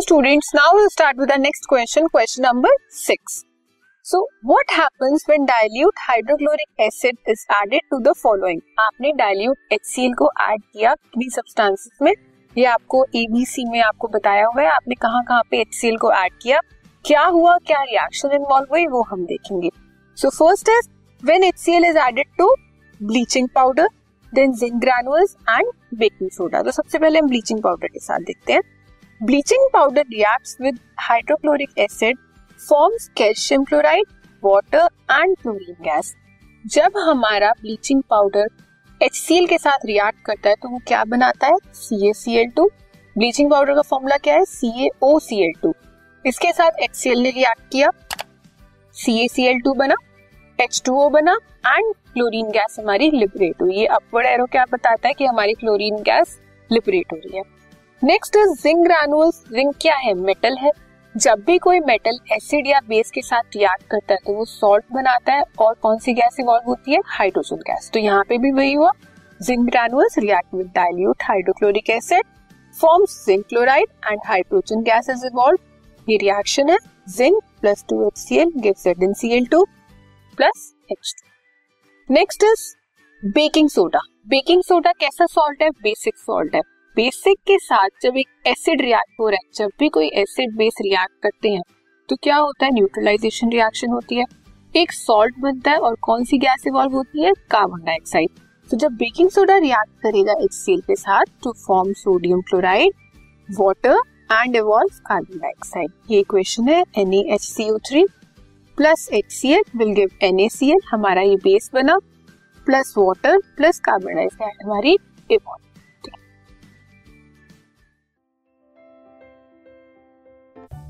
Students, now we'll start with the next question, question number six. So what happens when dilute hydrochloric acid is added to the following? आपने dilute HCl को add किया किन्हीं substances में? ये आपको ABC में आपको बताया हुआ है। आपने कहाँ कहाँ पे HCl को ऐड किया? क्या हुआ? क्या रिएक्शन इन्वॉल्व हुई? वो हम देखेंगे। So first is when HCl is added to bleaching powder then zinc granules and baking soda तो सबसे पहले हम ब्लीचिंग पाउडर के साथ देखते हैं। Bleaching powder reacts with hydrochloric acid forms calcium chloride water and chlorine gas जब हमारा ब्लीचिंग पाउडर एच के साथ रिएक्ट करता है तो वो क्या बनाता है? सी ब्लीचिंग पाउडर का फॉर्मूला क्या है? सी इसके साथ एच ने रिएक्ट किया। सी बना एच टू ओ बना एंड क्लोरीन गैस हमारी लिबरेट हुई। ये अपवर्ड एरो क्या बताता है कि हमारी क्लोरीन गैस लिबरेट हो रही है। नेक्स्ट जिंक ग्रैनुअल्स जिंक क्या है? मेटल है. जब भी कोई मेटल एसिड या बेस के साथ रिएक्ट करता है तो वो सॉल्ट बनाता है और कौन सी गैस इवॉल्व होती है? हाइड्रोजन गैस तो यहाँ पे भी वही हुआ. Zinc granules react with dilute hydrochloric acid forms zinc chloride and hydrogen gas is evolve ये रिएक्शन है. Zinc plus two H C L gives two plus H two next is baking soda baking soda कैसा salt है? Basic salt है. Basic के साथ जब एक acid react हो रहा है, जब भी कोई एसिड बेस रिएक्ट करते हैं तो क्या होता है? न्यूट्रलाइजेशन रिएक्शन होती है। एक सॉल्ट बनता है और कौन सी गैस इवॉल्व होती है? कार्बन डाइऑक्साइड तो जब बेकिंग सोडा रिएक्ट करेगा एच सी के साथ to form sodium chloride water and evolve carbon dioxide ये इक्वेशन है NaHCO3 plus HCl will give NaCl हमारा ये बेस बना plus water plus carbon dioxide हमारी evolve